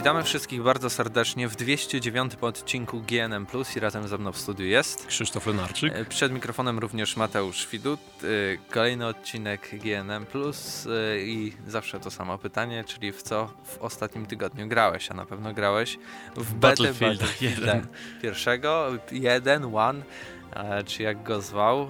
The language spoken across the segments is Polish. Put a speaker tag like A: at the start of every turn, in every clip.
A: Witamy wszystkich bardzo serdecznie w 209 odcinku GNM Plus i razem ze mną w studiu jest
B: Krzysztof Lenarczyk.
A: E, przed mikrofonem również Mateusz Widut. E, kolejny odcinek GNM Plus e, i zawsze to samo pytanie, czyli w co w ostatnim tygodniu grałeś? A na pewno grałeś w
B: Battlefield, Battlefield
A: pierwszego, jeden, one czy jak go zwał.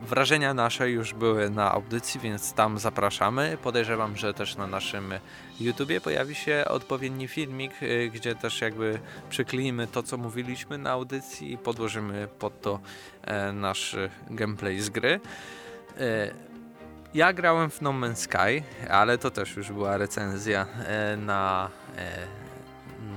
A: Wrażenia nasze już były na audycji, więc tam zapraszamy. Podejrzewam, że też na naszym YouTubie pojawi się odpowiedni filmik, y, gdzie też jakby przyklejimy to, co mówiliśmy na audycji i podłożymy pod to e, nasz gameplay z gry. E, ja grałem w No Man's Sky, ale to też już była recenzja e, na,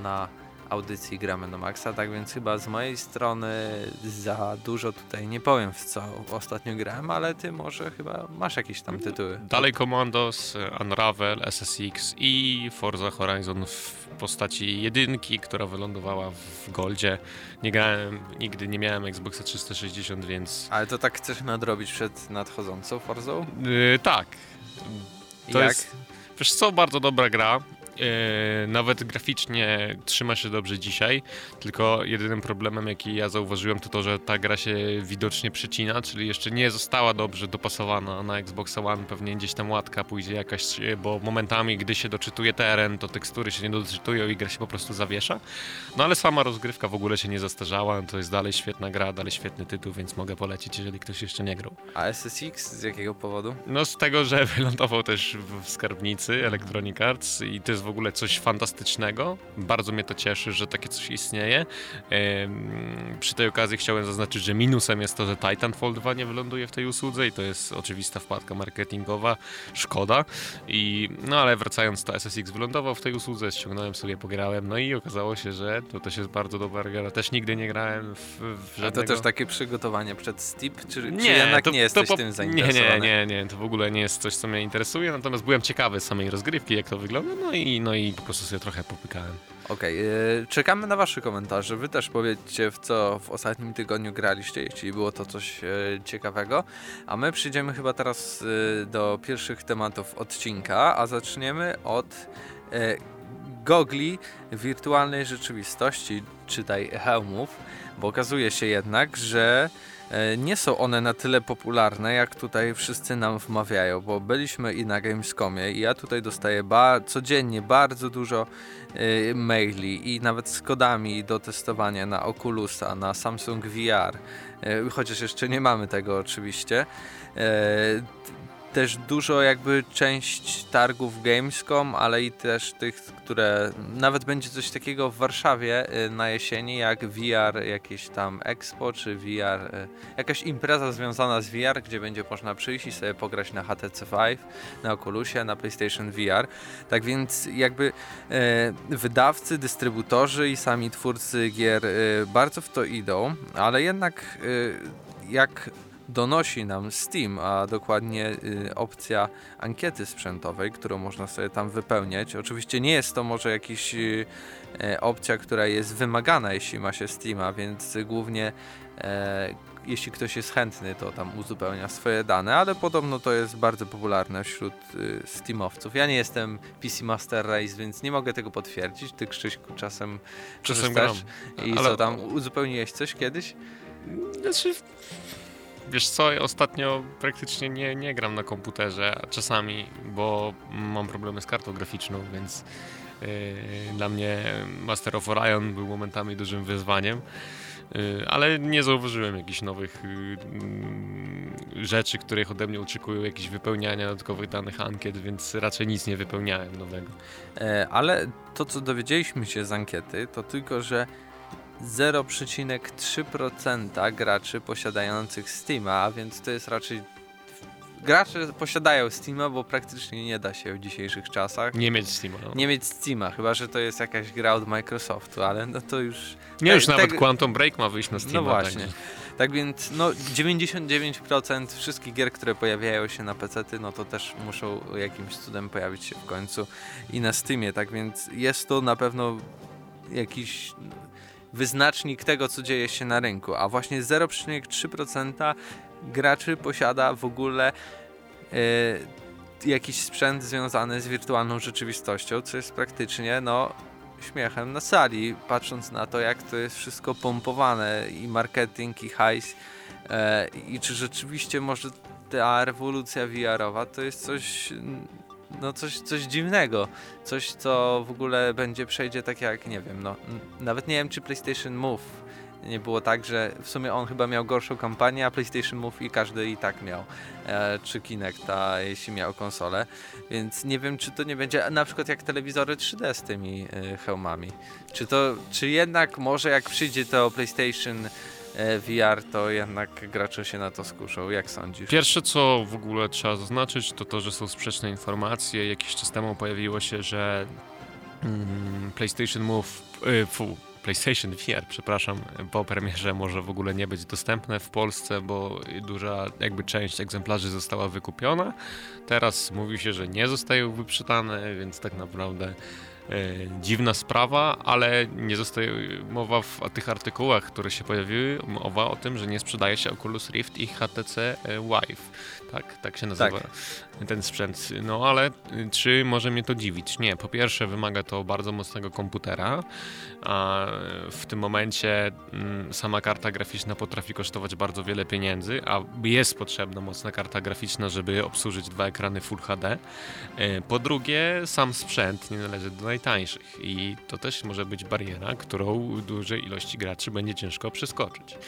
A: na audycji Gramy na Maxa, tak więc chyba z mojej strony za dużo tutaj nie powiem w co ostatnio grałem, ale ty może chyba masz jakieś tam tytuły.
B: Dalej Commandos, Unravel, SSX i Forza Horizon w postaci jedynki, która wylądowała w Goldzie. Nie grałem, nigdy nie miałem Xboxa 360, więc...
A: Ale to tak chcesz nadrobić przed nadchodzącą Forzą?
B: Yy, tak. To Jak? jest... Wiesz co, bardzo dobra gra. E, nawet graficznie trzyma się dobrze dzisiaj, tylko jedynym problemem, jaki ja zauważyłem, to to, że ta gra się widocznie przycina, czyli jeszcze nie została dobrze dopasowana na Xbox One, pewnie gdzieś tam łatka pójdzie jakaś, bo momentami, gdy się doczytuje teren, to tekstury się nie doczytują i gra się po prostu zawiesza. No ale sama rozgrywka w ogóle się nie zastarzała, to jest dalej świetna gra, dalej świetny tytuł, więc mogę polecić, jeżeli ktoś jeszcze nie grał.
A: A SSX z jakiego powodu?
B: No z tego, że wylądował też w skarbnicy Electronic Arts i to jest w ogóle coś fantastycznego. Bardzo mnie to cieszy, że takie coś istnieje. Przy tej okazji chciałem zaznaczyć, że minusem jest to, że Titanfall 2 nie wyląduje w tej usłudze i to jest oczywista wpadka marketingowa. Szkoda. I, no ale wracając, to SSX wylądował w tej usłudze, ściągnąłem sobie, pograłem, no i okazało się, że to też jest bardzo dobra gra. Też nigdy nie grałem w, w żadnego...
A: A to też takie przygotowanie przed Steep? Czy, nie, czy jednak to, nie jesteś po... tym
B: zainteresowany? Nie, nie, nie, nie, to w ogóle nie jest coś, co mnie interesuje, natomiast byłem ciekawy samej rozgrywki, jak to wygląda, no i, no i po prostu sobie trochę popykałem.
A: Okej, okay, czekamy na wasze komentarze. Wy też powiedzcie, w co w ostatnim tygodniu graliście, jeśli było to coś yy, ciekawego. A my przyjdziemy chyba teraz yy, do pierwszych tematów odcinka, a zaczniemy od gogli wirtualnej rzeczywistości, czytaj hełmów, bo okazuje się jednak, że E, nie są one na tyle popularne, jak tutaj wszyscy nam wmawiają, bo byliśmy i na Gamescomie i ja tutaj dostaję ba codziennie bardzo dużo y, maili i nawet z kodami do testowania na Oculusa, na Samsung VR, y, chociaż jeszcze nie mamy tego oczywiście. Y, też dużo jakby część targów Gamescom, ale i też tych, które nawet będzie coś takiego w Warszawie y, na jesieni, jak VR, jakieś tam Expo, czy VR, y, jakaś impreza związana z VR, gdzie będzie można przyjść i sobie pograć na HTC Vive, na Oculusie, na PlayStation VR. Tak więc jakby e, wydawcy, dystrybutorzy i sami twórcy gier bardzo w to idą, ale jednak jak donosi nam Steam, a dokładnie y, opcja ankiety sprzętowej, którą można sobie tam wypełniać. Oczywiście nie jest to może jakaś y, e, opcja, która jest wymagana, jeśli ma się Steama, więc głównie e, jeśli ktoś jest chętny, to tam uzupełnia swoje dane, ale podobno to jest bardzo popularne wśród y, Steamowców. Ja nie jestem PC Master Race, więc nie mogę tego potwierdzić. Ty Krzyśku czasem
B: czasem gram.
A: I ale... co tam, uzupełniłeś coś kiedyś?
B: Znaczy, Wiesz co, ostatnio praktycznie nie, nie gram na komputerze, czasami, bo mam problemy z kartą graficzną, więc yy, dla mnie Master of Orion był momentami dużym wyzwaniem. Yy, ale nie zauważyłem jakichś nowych yy, rzeczy, których ode mnie oczekują, jakieś wypełniania dodatkowych danych ankiet, więc raczej nic nie wypełniałem nowego.
A: E, ale to, co dowiedzieliśmy się z ankiety, to tylko, że 0,3% graczy posiadających Steama, a więc to jest raczej gracze posiadają Steama, bo praktycznie nie da się w dzisiejszych czasach.
B: Nie mieć Steama. No.
A: Nie mieć Steama, chyba że to jest jakaś gra od Microsoftu, ale no to już...
B: Nie, już nawet. Quantum Break ma wyjść na Steama.
A: No właśnie. Tak, tak więc no 99% wszystkich gier, które pojawiają się na PC, no to też muszą jakimś cudem pojawić się w końcu i na Steamie, tak więc jest to na pewno jakiś wyznacznik tego, co dzieje się na rynku, a właśnie 0,3% graczy posiada w ogóle yy, jakiś sprzęt związany z wirtualną rzeczywistością, co jest praktycznie no, śmiechem na sali, patrząc na to, jak to jest wszystko pompowane i marketing, i hajs. E, I czy rzeczywiście może ta rewolucja VR-owa to jest coś, no coś, coś dziwnego. Coś, co w ogóle będzie przejdzie tak jak, nie wiem, no nawet nie wiem, czy PlayStation Move nie było tak, że w sumie on chyba miał gorszą kampanię, a PlayStation Move i każdy i tak miał, e, czy Kinecta, jeśli miał konsolę, więc nie wiem, czy to nie będzie na przykład jak telewizory 3D z tymi e, hełmami. Czy to, czy jednak może jak przyjdzie to PlayStation VR, to jednak gracze się na to skuszą. Jak sądzisz?
B: Pierwsze, co w ogóle trzeba zaznaczyć, to to, że są sprzeczne informacje. Jakiś czas temu pojawiło się, że mm, PlayStation Move, y, fu, PlayStation VR, przepraszam, po premierze może w ogóle nie być dostępne w Polsce, bo duża jakby część egzemplarzy została wykupiona. Teraz mówi się, że nie zostają wyprzedane, więc tak naprawdę E, dziwna sprawa, ale nie zostaje mowa w tych artykułach, które się pojawiły, mowa o tym, że nie sprzedaje się Oculus Rift i HTC e, Vive. Tak, tak się nazywa tak. ten sprzęt. No ale y, czy może mnie to dziwić? Nie. Po pierwsze wymaga to bardzo mocnego komputera, a w tym momencie mm, sama karta graficzna potrafi kosztować bardzo wiele pieniędzy, a jest potrzebna mocna karta graficzna, żeby obsłużyć dwa ekrany Full HD. E, po drugie, sam sprzęt nie należy do najtańszych i to też może być bariera, którą dużej ilości graczy będzie ciężko przeskoczyć.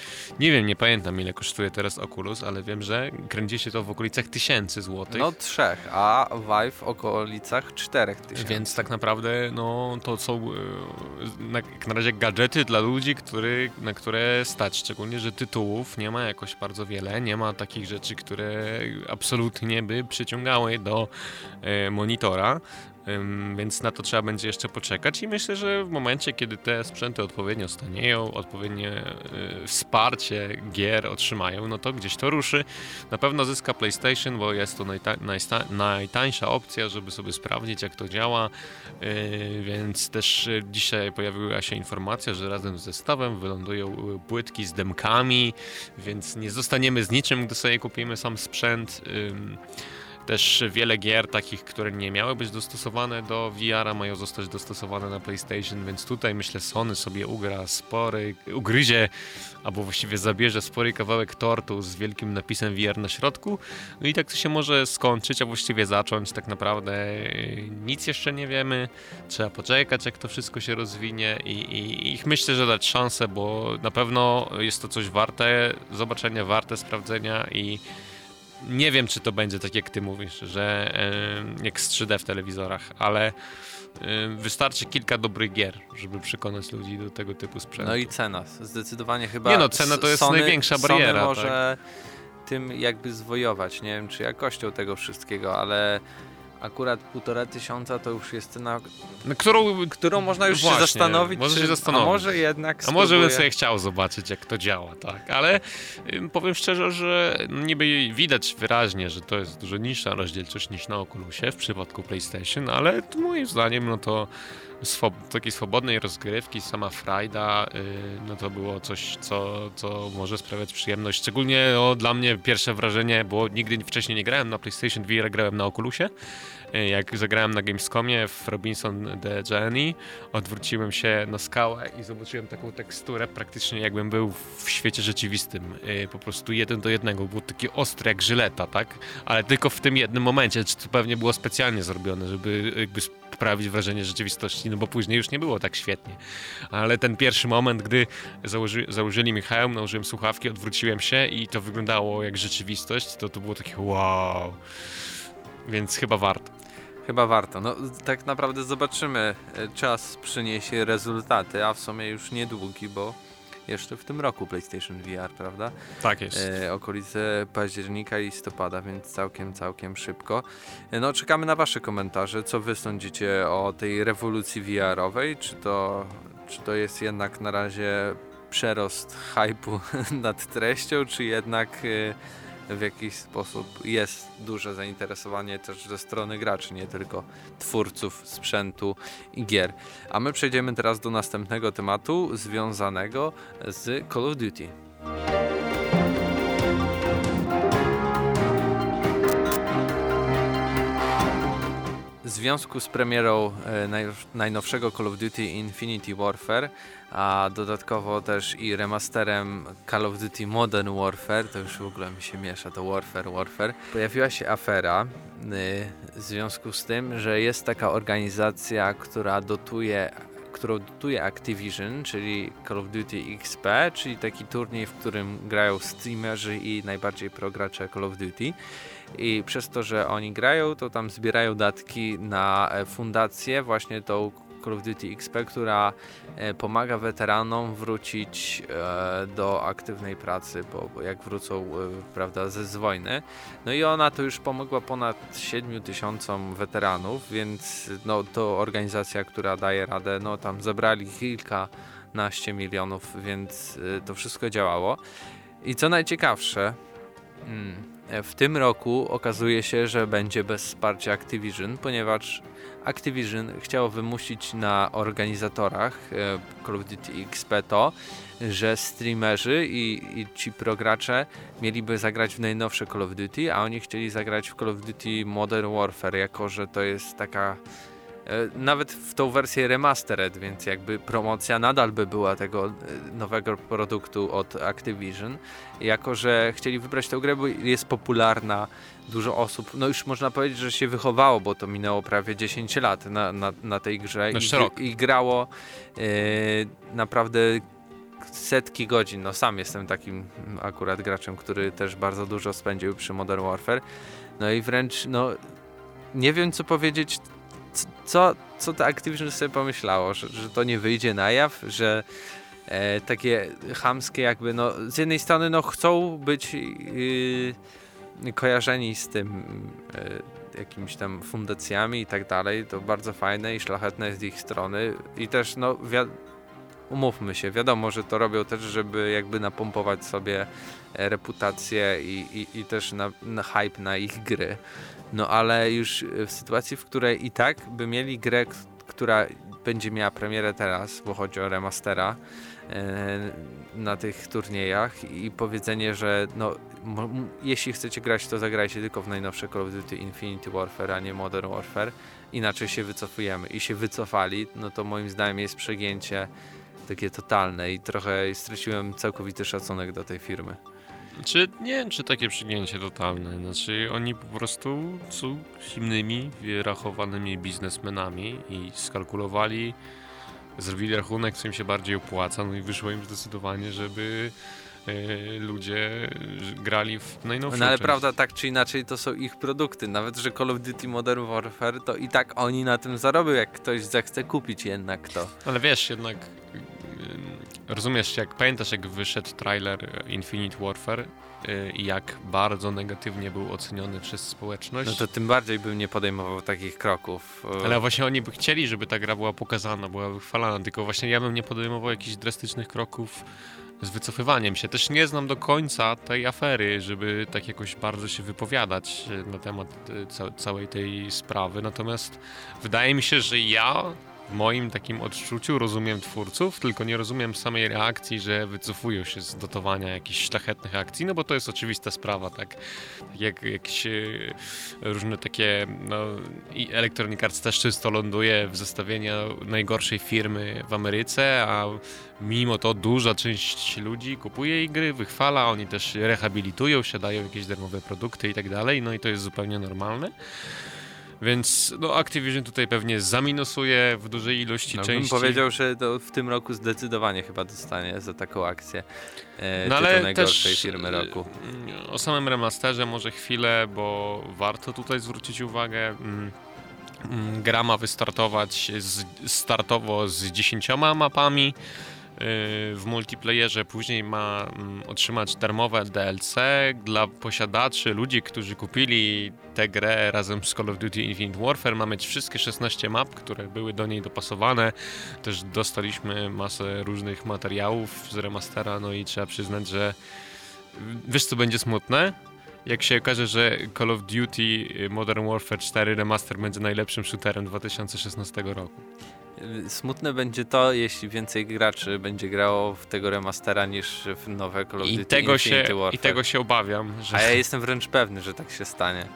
B: Nie wiem, nie pamiętam ile kosztuje teraz Oculus, ale wiem, że kręci się to w okolicach tysięcy złotych.
A: No trzech, a Vive w okolicach czterech tysięcy.
B: Więc tak naprawdę no, to są e, na, na razie gadżety dla ludzi, który, na które stać, szczególnie, że tytułów nie ma jakoś bardzo wiele, nie ma takich rzeczy, które absolutnie by przyciągały do e, monitora, więc na to trzeba będzie jeszcze poczekać i myślę, że w momencie, kiedy te sprzęty odpowiednio stanieją, odpowiednie y, wsparcie gier otrzymają, no to gdzieś to ruszy. Na pewno zyska PlayStation, bo jest to najtańsza opcja, żeby sobie sprawdzić, jak to działa, y, więc też dzisiaj pojawiła się informacja, że razem z zestawem wylądują płytki z demkami, więc nie zostaniemy z niczym, gdy sobie kupimy sam sprzęt też wiele gier takich, które nie miały być dostosowane do VR-a, mają zostać dostosowane na PlayStation, więc tutaj myślę Sony sobie ugra spory, ugryzie, albo właściwie zabierze spory kawałek tortu z wielkim napisem VR na środku. No i tak to się może skończyć, a właściwie zacząć. Tak naprawdę nic jeszcze nie wiemy. Trzeba poczekać, jak to wszystko się rozwinie i, i, i myślę, że dać szansę, bo na pewno jest to coś warte zobaczenia, warte sprawdzenia i nie wiem, czy to będzie tak, jak ty mówisz, że jak z 3D w telewizorach, ale wystarczy kilka dobrych gier, żeby przekonać ludzi do tego typu sprzętu.
A: No i cena, zdecydowanie chyba.
B: Nie no, cena to jest Sony, największa bariera.
A: Sony może tak? tym jakby zwojować, nie wiem czy jakością tego wszystkiego, ale akurat półtora tysiąca to już jest cena,
B: no, którą,
A: którą można już właśnie, się zastanowić,
B: może czy, się zastanowić.
A: a może jednak
B: A może bym sobie chciał zobaczyć, jak to działa, tak, ale powiem szczerze, że niby widać wyraźnie, że to jest dużo niższa rozdzielczość niż na Oculusie w przypadku PlayStation, ale moim zdaniem, no to swob takiej swobodnej rozgrywki, sama frajda, yy, no to było coś, co, co może sprawiać przyjemność. Szczególnie no, dla mnie pierwsze wrażenie, bo nigdy wcześniej nie grałem na PlayStation VR, grałem na Oculusie. Jak zagrałem na Gamescomie w Robinson The Journey, odwróciłem się na skałę i zobaczyłem taką teksturę praktycznie jakbym był w świecie rzeczywistym. Y, po prostu jeden do jednego. Był taki ostry jak żyleta, tak? Ale tylko w tym jednym momencie. Czy to pewnie było specjalnie zrobione, żeby jakby sprawić wrażenie rzeczywistości, no bo później już nie było tak świetnie. Ale ten pierwszy moment, gdy założy, założyli mi hełm, nałożyłem słuchawki, odwróciłem się i to wyglądało jak rzeczywistość, to to było takie wow. Więc chyba warto.
A: Chyba warto. No tak naprawdę zobaczymy. E, czas przyniesie rezultaty, a w sumie już niedługi, bo jeszcze w tym roku PlayStation VR, prawda?
B: Tak jest.
A: E, okolice października, listopada, więc całkiem, całkiem szybko. E, no czekamy na wasze komentarze. Co wy sądzicie o tej rewolucji VR-owej? Czy to, czy to jest jednak na razie przerost hypu nad treścią, czy jednak... E, w jakiś sposób jest duże zainteresowanie też ze strony graczy, nie tylko twórców sprzętu i gier. A my przejdziemy teraz do następnego tematu związanego z Call of Duty. Związku z premierą e, naj, najnowszego Call of Duty Infinity Warfare, a dodatkowo też i remasterem Call of Duty Modern Warfare, to już w ogóle mi się miesza to Warfare, Warfare, pojawiła się afera y, w związku z tym, że jest taka organizacja, która dotuje którą dotuje Activision, czyli Call of Duty XP, czyli taki turniej, w którym grają streamerzy i najbardziej progracze Call of Duty. I przez to, że oni grają, to tam zbierają datki na e, fundację, właśnie tą Call of Duty XP, która e, pomaga weteranom wrócić e, do aktywnej pracy, bo, jak wrócą prawda, ze wojny. No i ona to już pomogła ponad 7 tysiącom weteranów, więc no, to organizacja, która daje radę, no tam zebrali kilkanaście milionów, więc to wszystko działało. I co najciekawsze, mm, w tym roku okazuje się, że będzie bez wsparcia Activision, ponieważ Activision chciało wymusić na organizatorach e, Call of Duty XP to, że streamerzy i, i ci progracze mieliby zagrać w najnowsze Call of Duty, a oni chcieli zagrać w Call of Duty Modern Warfare, jako że to jest taka nawet w tą wersję remastered, więc jakby promocja nadal by była tego e, nowego produktu od Activision, jako że chcieli wybrać tę grę, bo jest popularna, dużo osób, no już można powiedzieć, że się wychowało, bo to minęło prawie 10 lat na, na, na tej grze
B: i,
A: i, grało e, naprawdę setki godzin. No sam jestem takim akurat graczem, który też bardzo dużo spędził przy Modern Warfare. No i wręcz, no nie wiem co powiedzieć co, co to Activision sobie pomyślało, że, że to nie wyjdzie na jaw, że e, takie chamskie jakby, no z jednej strony no chcą być yy, kojarzeni z tym yy, jakimiś tam fundacjami i tak dalej, to bardzo fajne i szlachetne z ich strony i też no umówmy się, wiadomo, że to robią też, żeby jakby napompować sobie reputację i, i, i też na, na hype na ich gry. No ale już w sytuacji, w której i tak by mieli grę, która będzie miała premierę teraz, bo chodzi o remastera e, na tych turniejach i powiedzenie, że no, jeśli chcecie grać, to zagrajcie tylko w najnowsze Call of Duty Infinity Warfare, a nie Modern Warfare, inaczej się wycofujemy. I się wycofali, no to moim zdaniem jest przegięcie takie totalne i trochę straciłem całkowity szacunek do tej firmy.
B: Czy nie wiem, czy takie przygięcie totalne. Znaczy, oni po prostu są zimnymi, wyrachowanymi biznesmenami i skalkulowali, zrobili rachunek, co im się bardziej opłaca, no i wyszło im zdecydowanie, żeby e, ludzie grali w najnowsze.
A: No ale część. prawda, tak czy inaczej, to są ich produkty. Nawet, że Call of Duty Modern Warfare, to i tak oni na tym zarobią, jak ktoś zechce kupić jednak to.
B: Ale wiesz, jednak rozumiesz, jak pamiętasz, jak wyszedł trailer Infinite Warfare y, i jak bardzo negatywnie był oceniony przez społeczność.
A: No to tym bardziej bym nie podejmował takich kroków.
B: Ale właśnie oni by chcieli, żeby ta gra była pokazana, była wychwalana, tylko właśnie ja bym nie podejmował jakichś drastycznych kroków z wycofywaniem się. Też nie znam do końca tej afery, żeby tak jakoś bardzo się wypowiadać na temat ca całej tej sprawy. Natomiast wydaje mi się, że ja moim takim odczuciu rozumiem twórców, tylko nie rozumiem samej reakcji, że wycofują się z dotowania jakichś szlachetnych akcji, no bo to jest oczywista sprawa, tak, tak jak jakieś różne takie, no i Electronic Arts też często ląduje w zestawieniu najgorszej firmy w Ameryce, a mimo to duża część ludzi kupuje jej gry, wychwala, oni też rehabilitują się, dają jakieś darmowe produkty i tak dalej, no i to jest zupełnie normalne. Więc no, Activision tutaj pewnie zaminusuje w dużej ilości no, części.
A: Bym powiedział, że to w tym roku zdecydowanie chyba dostanie za taką akcję e, no, ale najgorszej też, firmy roku.
B: E, o samym remasterze może chwilę, bo warto tutaj zwrócić uwagę. Mm, mm, gra ma wystartować z, startowo z dziesięcioma mapami. Y, w multiplayerze później ma mm, otrzymać darmowe DLC dla posiadaczy, ludzi, którzy kupili tę grę razem z Call of Duty Infinite Warfare. Mamy wszystkie 16 map, które były do niej dopasowane. Też dostaliśmy masę różnych materiałów z remastera, no i trzeba przyznać, że wiesz co będzie smutne? jak się okaże, że Call of Duty Modern Warfare 4 Remaster będzie najlepszym shooterem 2016 roku.
A: Smutne będzie to, jeśli więcej graczy będzie grało w tego remastera niż w nowe Call of Duty I tego
B: się, Warfare. I tego się obawiam.
A: Że... A ja jestem wręcz pewny, że tak się stanie.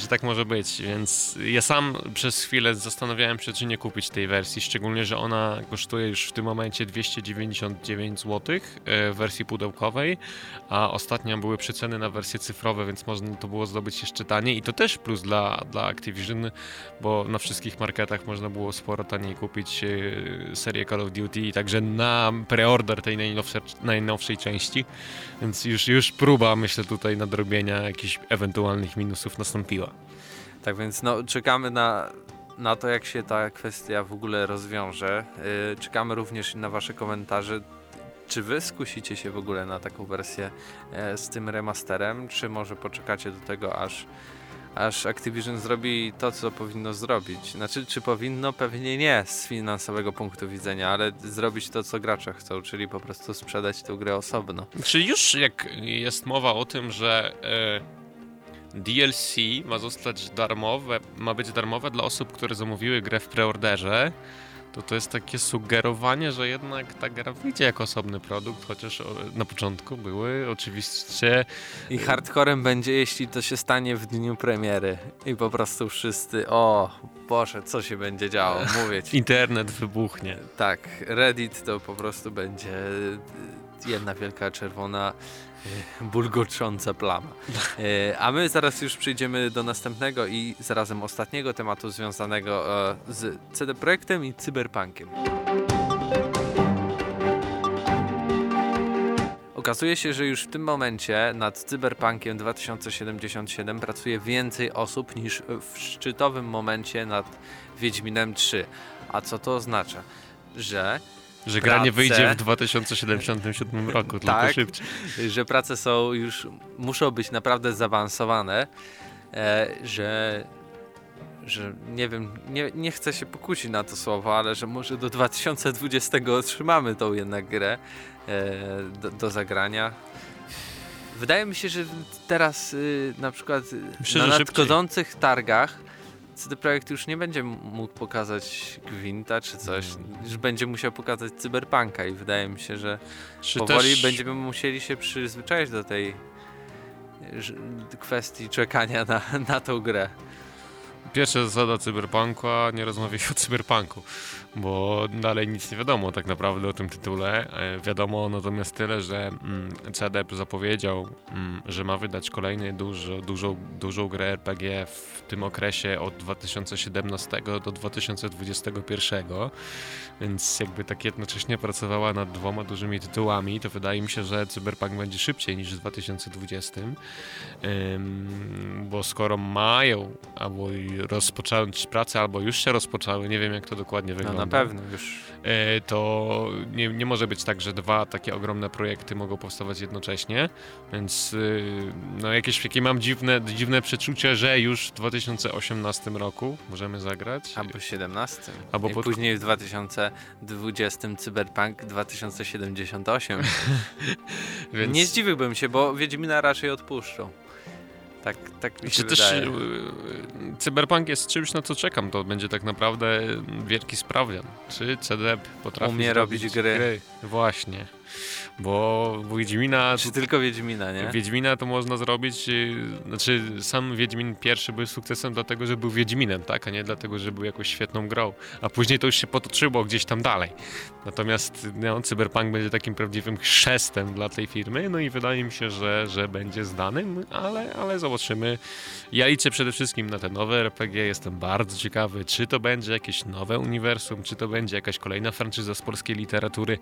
B: Że tak może być, więc ja sam przez chwilę zastanawiałem się, czy nie kupić tej wersji, szczególnie, że ona kosztuje już w tym momencie 299 zł e, w wersji pudełkowej, a ostatnio były przeceny na wersje cyfrowe, więc można to było zdobyć jeszcze taniej i to też plus dla, dla Activision, bo na wszystkich marketach można było sporo taniej kupić e, serię Call of Duty i także na preorder tej najnowszej, najnowszej części, więc już, już próba, myślę, tutaj nadrobienia jakichś ewentualnych minusów nastąpiła.
A: Tak więc no, czekamy na, na to, jak się ta kwestia w ogóle rozwiąże. Yy, czekamy również na Wasze komentarze. Czy Wy skusicie się w ogóle na taką wersję e, z tym remasterem, czy może poczekacie do tego, aż, aż Activision zrobi to, co powinno zrobić? Znaczy, czy powinno? Pewnie nie z finansowego punktu widzenia, ale zrobić to, co gracze chcą, czyli po prostu sprzedać tę grę osobno.
B: Czy już jak jest mowa o tym, że e, DLC ma zostać darmowe, ma być darmowe dla osób, które zamówiły grę w preorderze, to to jest takie sugerowanie, że jednak ta gra wyjdzie jako osobny produkt, chociaż na początku były oczywiście...
A: I hardcorem będzie, jeśli to się stanie w dniu premiery i po prostu wszyscy, o Boże, co się będzie działo, mówię ci.
B: Internet wybuchnie.
A: Tak, Reddit to po prostu będzie jedna wielka czerwona bulgocząca plama. E, a my zaraz już przejdziemy do następnego i zarazem ostatniego tematu związanego e, z CD Projektem i cyberpunkiem. Okazuje się, że już w tym momencie nad Cyberpunkiem 2077 pracuje więcej osób niż w szczytowym momencie nad Wiedźminem 3. A co to oznacza? Że
B: że gra nie wyjdzie w 2077 roku, tylko tak, szybciej.
A: Że prace są już, muszą być naprawdę zaawansowane, e, że, że nie wiem, nie, nie chcę się pokusić na to słowo, ale że może do 2020 otrzymamy tą jednak grę e, do, do zagrania. Wydaje mi się, że teraz y, na przykład Myślę, na nadchodzących targach CD Projekt już nie będzie mógł pokazać Gwinta czy coś, hmm. już będzie musiał pokazać Cyberpunka i wydaje mi się, że czy powoli też... będziemy musieli się przyzwyczaić do tej kwestii czekania na, na tą grę.
B: Pierwsza zasada Cyberpunka, nie rozmawiaj o Cyberpunku bo dalej nic nie wiadomo tak naprawdę o tym tytule. E, wiadomo natomiast tyle, że mm, CDEP zapowiedział, mm, że ma wydać kolejny dużo, dużą, dużą grę RPG w tym okresie od 2017 do 2021, więc jakby tak jednocześnie pracowała nad dwoma dużymi tytułami, to wydaje mi się, że Cyberpunk będzie szybciej niż w 2020, bo skoro mają albo rozpocząć pracę, albo już się rozpoczęły, nie wiem jak to dokładnie wygląda.
A: Na pewno już.
B: E, to nie, nie może być tak, że dwa takie ogromne projekty mogą powstawać jednocześnie, więc y, no jakieś takie mam dziwne, dziwne przeczucie, że już w 2018 roku możemy zagrać.
A: Albo 17. Albo pod... później w 2020 Cyberpunk 2078. Więc... Nie zdziwiłbym się, bo Wiedźmina raczej odpuszczą. Tak, tak mi się Czy wydaje. też
B: y, Cyberpunk jest czymś, na co czekam. To będzie tak naprawdę wielki sprawdzian. Czy CDEP potrafi
A: Umie robić gry. gry.
B: Właśnie bo Wiedźmina...
A: Czy tylko Wiedźmina, nie?
B: Wiedźmina to można zrobić, y, znaczy sam Wiedźmin pierwszy był sukcesem dlatego, że był Wiedźminem, tak, a nie dlatego, że był jakąś świetną grą, a później to już się potoczyło gdzieś tam dalej. Natomiast no, Cyberpunk będzie takim prawdziwym chrzestem dla tej firmy, no i wydaje mi się, że, że będzie zdanym, ale, ale zobaczymy. Ja liczę przede wszystkim na te nowe RPG, jestem bardzo ciekawy, czy to będzie jakieś nowe uniwersum, czy to będzie jakaś kolejna franczyza z polskiej literatury.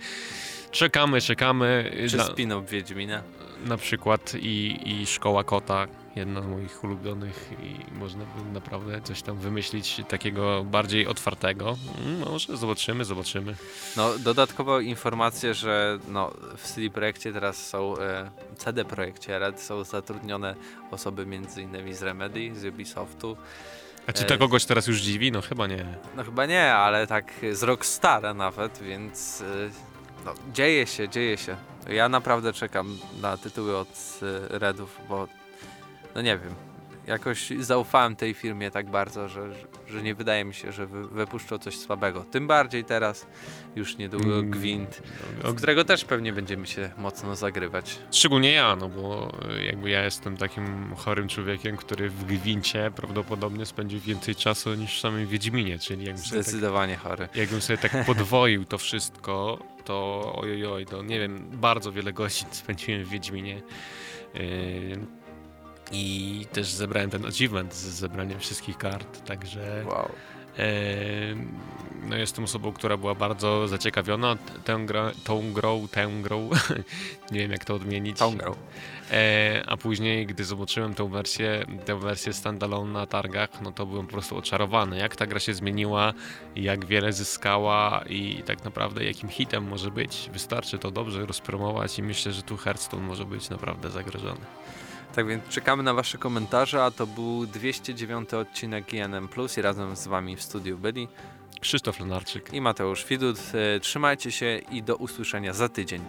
B: Czekamy, czekamy.
A: Czy na, Wiedźmina?
B: Na przykład i, i Szkoła Kota, jedna z moich ulubionych i można by naprawdę coś tam wymyślić takiego bardziej otwartego. Mm, może zobaczymy, zobaczymy.
A: No, dodatkowo informacje, że no, w CD Projekcie teraz są, e, CD Projekcie Red są zatrudnione osoby między innymi z Remedy, z Ubisoftu.
B: A czy to e, kogoś teraz już dziwi? No chyba nie.
A: No chyba nie, ale tak z Rockstara nawet, więc e, no, dzieje się, dzieje się. Ja naprawdę czekam na tytuły od y, Redów, bo no nie wiem. jakoś zaufałem tej firmie tak bardzo, że, że nie wydaje mi się, że wy, wypuszczą coś słabego. Tym bardziej teraz już niedługo mm, Gwint, z którego też pewnie będziemy się mocno zagrywać.
B: Szczególnie ja, no bo jakby ja jestem takim chorym człowiekiem, który w Gwincie prawdopodobnie spędził więcej czasu niż w samym Wiedźminie, czyli jakbym
A: Zdecydowanie
B: tak,
A: chory.
B: Jakbym sobie tak podwoił to wszystko, to ojojoj, to nie wiem, bardzo wiele godzin spędziłem w Wiedźminie. Yy, I też zebrałem ten achievement z zebraniem wszystkich kart, także.
A: Wow.
B: No jestem osobą, która była bardzo zaciekawiona tą, gra, tą grą, tę grą, nie wiem jak to odmienić.
A: Tą grą.
B: E, a później, gdy zobaczyłem tę wersję, tę wersję standalone na targach, no to byłem po prostu oczarowany. Jak ta gra się zmieniła, jak wiele zyskała i tak naprawdę jakim hitem może być. Wystarczy to dobrze rozpromować i myślę, że tu Hearthstone może być naprawdę zagrożony.
A: Tak więc czekamy na Wasze komentarze, a to był 209 odcinek INM Plus i razem z Wami w studiu byli
B: Krzysztof Lenarczyk
A: i Mateusz Widut. E, trzymajcie się i do usłyszenia za tydzień.